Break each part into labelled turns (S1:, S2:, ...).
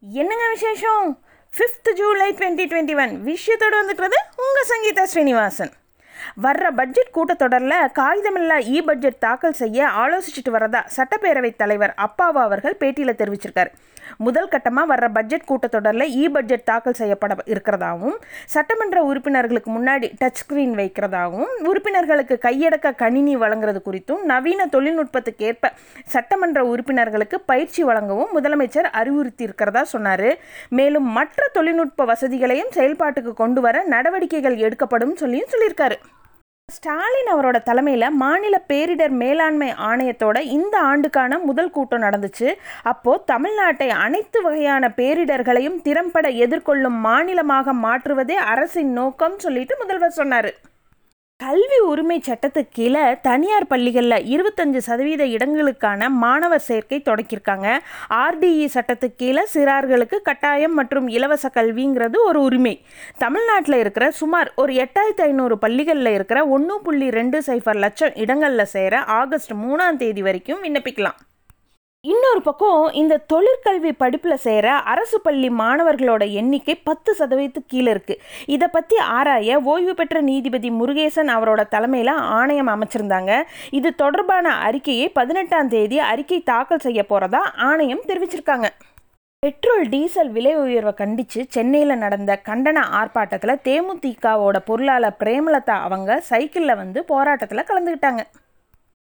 S1: என்னங்க விசேஷம்? Fifth July twenty twenty one விஷயத்தோடு வந்துக்கிறது உங்கள் சங்கீதா ஸ்ரீனிவாசன். வர்ற பட்ஜெட் கூட்டத்தொடரில் காகிதமில்லா இ பட்ஜெட் தாக்கல் செய்ய ஆலோசிச்சுட்டு வரதா சட்டப்பேரவைத் தலைவர் அப்பாவா அவர்கள் பேட்டியில் தெரிவிச்சிருக்காரு. முதல் கட்டமாக வர்ற பட்ஜெட் கூட்டத்தொடரில் இ பட்ஜெட் தாக்கல் செய்யப்பட இருக்கிறதாகவும் சட்டமன்ற உறுப்பினர்களுக்கு முன்னாடி டச் ஸ்க்ரீன் வைக்கிறதாகவும் உறுப்பினர்களுக்கு கையடக்க கணினி வழங்குறது குறித்தும் நவீன தொழில்நுட்பத்துக்கு ஏற்ப சட்டமன்ற உறுப்பினர்களுக்கு பயிற்சி வழங்கவும் முதலமைச்சர் அறிவுறுத்தி இருக்கிறதா சொன்னார். மேலும் மற்ற தொழில்நுட்ப வசதிகளையும் செயல்பாட்டுக்கு கொண்டு வர நடவடிக்கைகள் எடுக்கப்படும் சொல்லியும் சொல்லியிருக்காரு. ஸ்டாலின் அவரோட தலைமையில் மாநில பேரிடர் மேலாண்மை ஆணையத்தோட இந்த ஆண்டுக்கான முதல் கூட்டம் நடந்துச்சு. அப்போது தமிழ்நாட்டை அனைத்து வகையான பேரிடர்களையும் திறம்பட எதிர்கொள்ளும் மாநிலமாக மாற்றுவதே அரசின் நோக்கம் சொல்லிட்டு முதல்வர் சொன்னார். கல்வி உரிமை சட்டத்துக்கு கீழே தனியார் பள்ளிகளில் இருபத்தஞ்சு சதவீத இடங்களுக்கான மாணவர் சேர்க்கை தொடக்கியிருக்காங்க ஆர்டிஇ சட்டத்துக்கு கீழே சிறார்களுக்கு கட்டாயம் மற்றும் இலவச கல்விங்கிறது ஒரு உரிமை. தமிழ்நாட்டில் இருக்கிற சுமார் ஒரு எட்டாயிரத்து ஐநூறு பள்ளிகளில் இருக்கிற ஒன்று புள்ளி ரெண்டு சைஃபர் லட்சம் இடங்களில் சேர ஆகஸ்ட் மூணாம் தேதி வரைக்கும் விண்ணப்பிக்கலாம். இன்னொரு பக்கம் இந்த தொழிற்கல்வி படிப்பில் சேர அரசு பள்ளி மாணவர்களோட எண்ணிக்கை பத்து சதவீதத்துக்கு கீழே இருக்குது இதை பற்றி ஆராய ஓய்வு பெற்ற நீதிபதி முருகேசன் அவரோட தலைமையில் ஆணையம் அமைச்சிருந்தாங்க. இது தொடர்பான அறிக்கையை பதினெட்டாம் தேதி அறிக்கை தாக்கல் செய்ய போகிறதா ஆணையம் தெரிவிச்சிருக்காங்க. பெட்ரோல் டீசல் விலை உயர்வை கண்டித்து சென்னையில் நடந்த கண்டன ஆர்ப்பாட்டத்தில் தேமுதிகவோட பொருளாளர் பிரேமலதா அவங்க சைக்கிளில் வந்து போராட்டத்தில் கலந்துக்கிட்டாங்க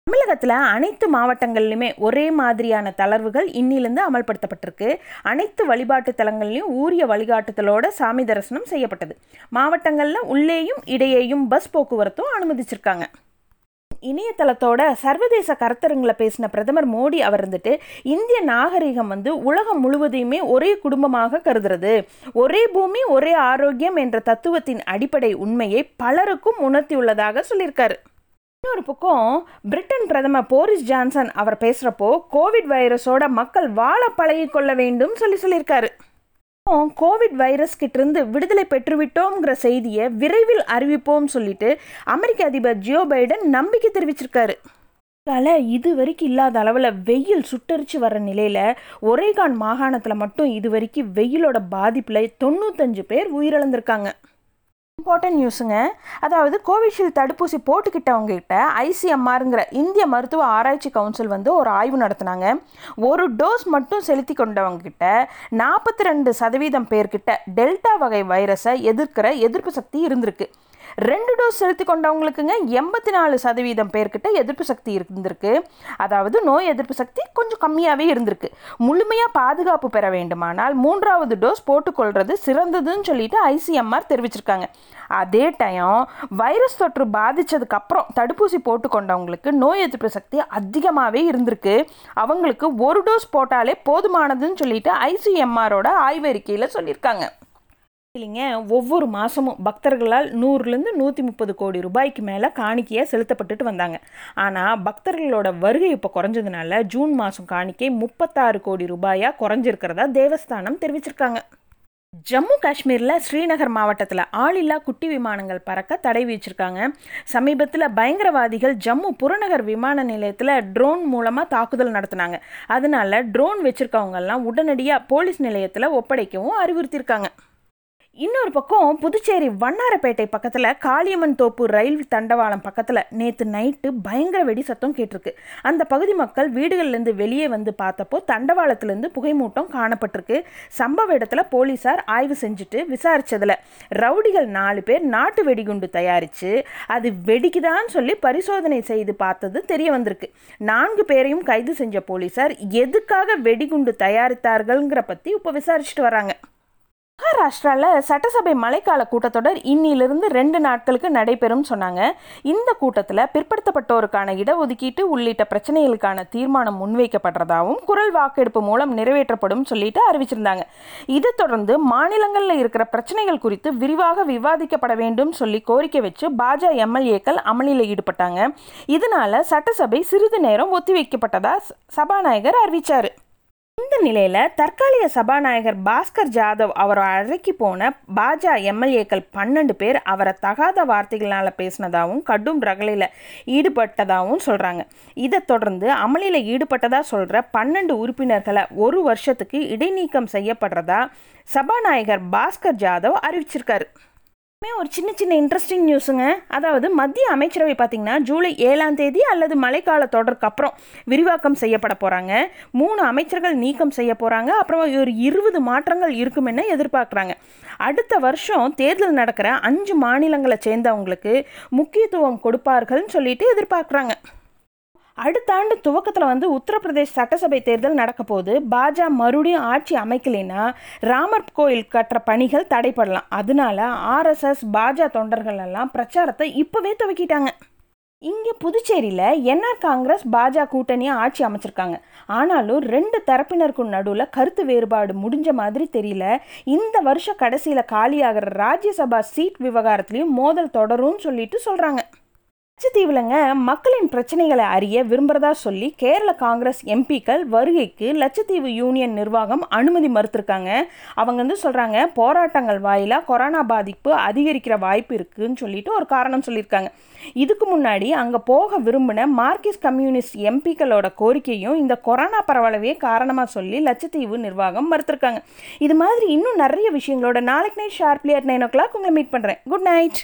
S1: தமிழகத்தில் அனைத்து மாவட்டங்கள்லையுமே ஒரே மாதிரியான தளர்வுகள் இன்னிலிருந்து அமல்படுத்தப்பட்டிருக்கு. அனைத்து வழிபாட்டு தலங்கள்லையும் ஊரிய வழிகாட்டுதலோட சாமி தரிசனம் செய்யப்பட்டது. மாவட்டங்களில் உள்ளேயும் இடையேயும் பஸ் போக்குவரத்தும் அனுமதிச்சிருக்காங்க. இணையதளத்தோட சர்வதேச கருத்தரங்களை பேசின பிரதமர் மோடி அவர் இருந்துட்டு இந்திய நாகரிகம் வந்து உலகம் முழுவதையுமே ஒரே குடும்பமாக கருதுறது. ஒரே பூமி ஒரே ஆரோக்கியம் என்ற தத்துவத்தின் அடிப்படை உண்மையை பலருக்கும் உணர்த்தியுள்ளதாக சொல்லியிருக்காரு. இன்னொரு பக்கம் பிரிட்டன் பிரதமர் போரிஸ் ஜான்சன் அவர் பேசுகிறப்போ கோவிட் வைரஸோட மக்கள் வாழ பழகி கொள்ள வேண்டும் சொல்லி சொல்லியிருக்காரு. கோவிட் வைரஸ் கிட்டிருந்து விடுதலை பெற்றுவிட்டோங்கிற செய்தியை விரைவில் அறிவிப்போம் சொல்லிட்டு அமெரிக்க அதிபர் ஜியோ பைடன் நம்பிக்கை தெரிவிச்சிருக்காரு. கலை இது வரைக்கும் இல்லாத அளவில் வெயில் சுட்டரிச்சு வர நிலையில் ஒரேகான் மாகாணத்தில் மட்டும் இது வரைக்கும் வெயிலோட பாதிப்பில் தொண்ணூத்தஞ்சு பேர் உயிரிழந்திருக்காங்க. இம்பார்ட்டன்ட் நியூஸுங்க அதாவது கோவிஷீல்டு தடுப்பூசி போட்டுக்கிட்டவங்க கிட்ட ஐசிஎம்ஆருங்கிற இந்திய மருத்துவ ஆராய்ச்சி கவுன்சில் வந்து ஒரு ஆய்வு நடத்தினாங்க. ஒரு டோஸ் மட்டும் செலுத்தி கொண்டவங்கக்கிட்ட நாற்பத்தி ரெண்டு சதவீதம் பேர்கிட்ட டெல்டா வகை வைரஸை எதிர்க்கிற எதிர்ப்பு சக்தி இருந்திருக்கு. ரெண்டு டோஸ் செலுத்தி கொண்டவங்களுக்குங்க எண்பத்தி நாலு சதவீதம் பேர்கிட்ட எதிர்ப்பு சக்தி இருந்திருக்கு. அதாவது நோய் எதிர்ப்பு சக்தி கொஞ்சம் கம்மியாகவே இருந்திருக்கு. முழுமையாக பாதுகாப்பு பெற வேண்டுமானால் மூன்றாவது டோஸ் போட்டுக்கொள்வது சிறந்ததுன்னு சொல்லிட்டு ஐசிஎம்ஆர் தெரிவிச்சிருக்காங்க. அதே டைம் வைரஸ் தொற்று பாதித்ததுக்கப்புறம் தடுப்பூசி போட்டுக்கொண்டவங்களுக்கு நோய் எதிர்ப்பு சக்தி அதிகமாகவே இருந்திருக்கு. அவங்களுக்கு ஒரு டோஸ் போட்டாலே போதுமானதுன்னு சொல்லிட்டு ஐசிஎம்ஆரோட ஆய்வறிக்கையில் சொல்லியிருக்காங்க. இல்லைங்க. ஒவ்வொரு மாதமும் பக்தர்களால் நூறுலேருந்து நூற்றி முப்பது கோடி ரூபாய்க்கு மேலே காணிக்கையாக செலுத்தப்பட்டுட்டு வந்தாங்க. ஆனால் பக்தர்களோட வருகை இப்போ குறைஞ்சதுனால ஜூன் மாதம் காணிக்கை முப்பத்தாறு கோடி ரூபாயாக குறைஞ்சிருக்கிறதா தேவஸ்தானம் தெரிவிச்சிருக்காங்க. ஜம்மு காஷ்மீரில் ஸ்ரீநகர் மாவட்டத்தில் ஆளில்லா குட்டி விமானங்கள் பறக்க தடை விதிச்சிருக்காங்க. சமீபத்தில் பயங்கரவாதிகள் ஜம்மு புறநகர் விமான நிலையத்தில் ட்ரோன் மூலமாக தாக்குதல் நடத்தினாங்க. அதனால ட்ரோன் வச்சுருக்கவங்கெல்லாம் உடனடியாக போலீஸ் நிலையத்தில் ஒப்படைக்கவும் அறிவுறுத்தியிருக்காங்க. இன்னொரு பக்கம் புதுச்சேரி வண்ணாரப்பேட்டை பக்கத்தில் காளியம்மன் தோப்பு ரயில் தண்டவாளம் பக்கத்தில் நேற்று நைட்டு பயங்கர வெடி சத்தம் கேட்டிருக்கு. அந்த பகுதி மக்கள் வீடுகள்லேருந்து வெளியே வந்து பார்த்தப்போ தண்டவாளத்துலேருந்து புகைமூட்டம் காணப்பட்டிருக்கு. சம்பவ இடத்துல போலீஸார் ஆய்வு செஞ்சுட்டு விசாரித்ததில் ரவுடிகள் நாலு பேர் நாட்டு வெடிகுண்டு தயாரித்து அது வெடிக்குதான்னு சொல்லி பரிசோதனை செய்து பார்த்தது தெரிய வந்திருக்கு. நான்கு பேரையும் கைது செஞ்ச போலீஸார் எதுக்காக வெடிகுண்டு தயாரித்தார்கள்ங்கிற பற்றி இப்போ விசாரிச்சுட்டு வராங்க. மகாராஷ்டிராவில் சட்டசபை மழைக்கால கூட்டத்தொடர் இன்னிலிருந்து ரெண்டு நாட்களுக்கு நடைபெறும் சொன்னாங்க. இந்த கூட்டத்தில் பிற்படுத்தப்பட்டோருக்கான இடஒதுக்கீட்டு உள்ளிட்ட பிரச்சனைகளுக்கான தீர்மானம் முன்வைக்கப்படுறதாகவும் குரல் வாக்கெடுப்பு மூலம் நிறைவேற்றப்படும் சொல்லிட்டு அறிவிச்சிருந்தாங்க. இதை தொடர்ந்து மாநிலங்களில் இருக்கிற பிரச்சனைகள் குறித்து விரிவாக விவாதிக்கப்பட வேண்டும் சொல்லி கோரிக்கை வச்சு பாஜக எம்எல்ஏக்கள் அமளியில் ஈடுபட்டாங்க. இதனால சட்டசபை சிறிது நேரம் ஒத்திவைக்கப்பட்டதாக சபாநாயகர் அறிவிச்சார். இந்த நிலையில் தற்காலிக சபாநாயகர் பாஸ்கர் ஜாதவ் அவரை அழைக்கி போன பாஜக எம்எல்ஏக்கள் பன்னெண்டு பேர் அவரை தகாத வார்த்தைகளால் பேசினதாகவும் கடும் ரகலையில் ஈடுபட்டதாகவும் சொல்கிறாங்க இதை தொடர்ந்து அமளியில் ஈடுபட்டதாக சொல்கிற பன்னெண்டு உறுப்பினர்களை ஒரு வருஷத்துக்கு இடைநீக்கம் செய்யப்படுறதா சபாநாயகர் பாஸ்கர் ஜாதவ் அறிவிச்சிருக்காரு. ஒரு சின்ன சின்ன இன்ட்ரெஸ்டிங் நியூஸுங்க அதாவது மத்திய அமைச்சரவை பார்த்திங்கன்னா ஜூலை ஏழாம் தேதி அல்லது மழைக்கால தொடருக்கு அப்புறம் விரிவாக்கம் செய்யப்பட போகிறாங்க மூணு அமைச்சர்கள் நீக்கம் செய்ய போகிறாங்க அப்புறம் ஒரு இருபது மாற்றங்கள் இருக்குமென்னு எதிர்பார்க்குறாங்க. அடுத்த வருஷம் தேர்தல் நடக்கிற அஞ்சு மாநிலங்களை சேர்ந்தவங்களுக்கு முக்கியத்துவம் கொடுப்பார்கள்னு சொல்லிட்டு எதிர்பார்க்குறாங்க. அடுத்த ஆண்டு துவக்கத்தில் வந்து உத்தரப்பிரதேஷ் சட்டசபை தேர்தல் நடக்க போது பாஜா மறுபடியும் ஆட்சி அமைக்கலைன்னா ராமர் கோயில் கட்டுற பணிகள் தடைப்படலாம் அதனால ஆர்எஸ்எஸ் பாஜா தொண்டர்கள் எல்லாம் பிரச்சாரத்தை இப்போவே துவக்கிட்டாங்க. இங்கே புதுச்சேரியில் என்ஆர் காங்கிரஸ் பாஜக கூட்டணியாக ஆட்சி அமைச்சிருக்காங்க. ஆனாலும் ரெண்டு தரப்பினருக்கும் நடுவில் கருத்து வேறுபாடு முடிஞ்ச மாதிரி தெரியல. இந்த வருஷ கடைசியில் காலியாகிற ராஜ்யசபா சீட் விவகாரத்துலேயும் மோதல் தொடரும்னு சொல்லிட்டு சொல்கிறாங்க லட்சத்தீவுலங்க மக்களின் பிரச்சனைகளை அறிய விரும்புகிறதா சொல்லி கேரள காங்கிரஸ் எம்பிக்கள் வருகைக்கு லட்சத்தீவு யூனியன் நிர்வாகம் அனுமதி மறுத்திருக்காங்க. அவங்க வந்து சொல்கிறாங்க போராட்டங்கள் வாயிலாக கொரோனா பாதிப்பு அதிகரிக்கிற வாய்ப்பு இருக்குதுன்னு சொல்லிட்டு ஒரு காரணம் சொல்லியிருக்காங்க. இதுக்கு முன்னாடி அங்கே போக விரும்பின மார்க்சிஸ்ட் கம்யூனிஸ்ட் எம்பிக்களோட கோரிக்கையும் இந்த கொரோனா பரவலவே காரணமாக சொல்லி லட்சத்தீவு நிர்வாகம் மறுத்திருக்காங்க. இது மாதிரி இன்னும் நிறைய விஷயங்களோட நாளைக்கு night sharply at nine o'clock உங்களை மீட் பண்ணுறேன் குட் நைட்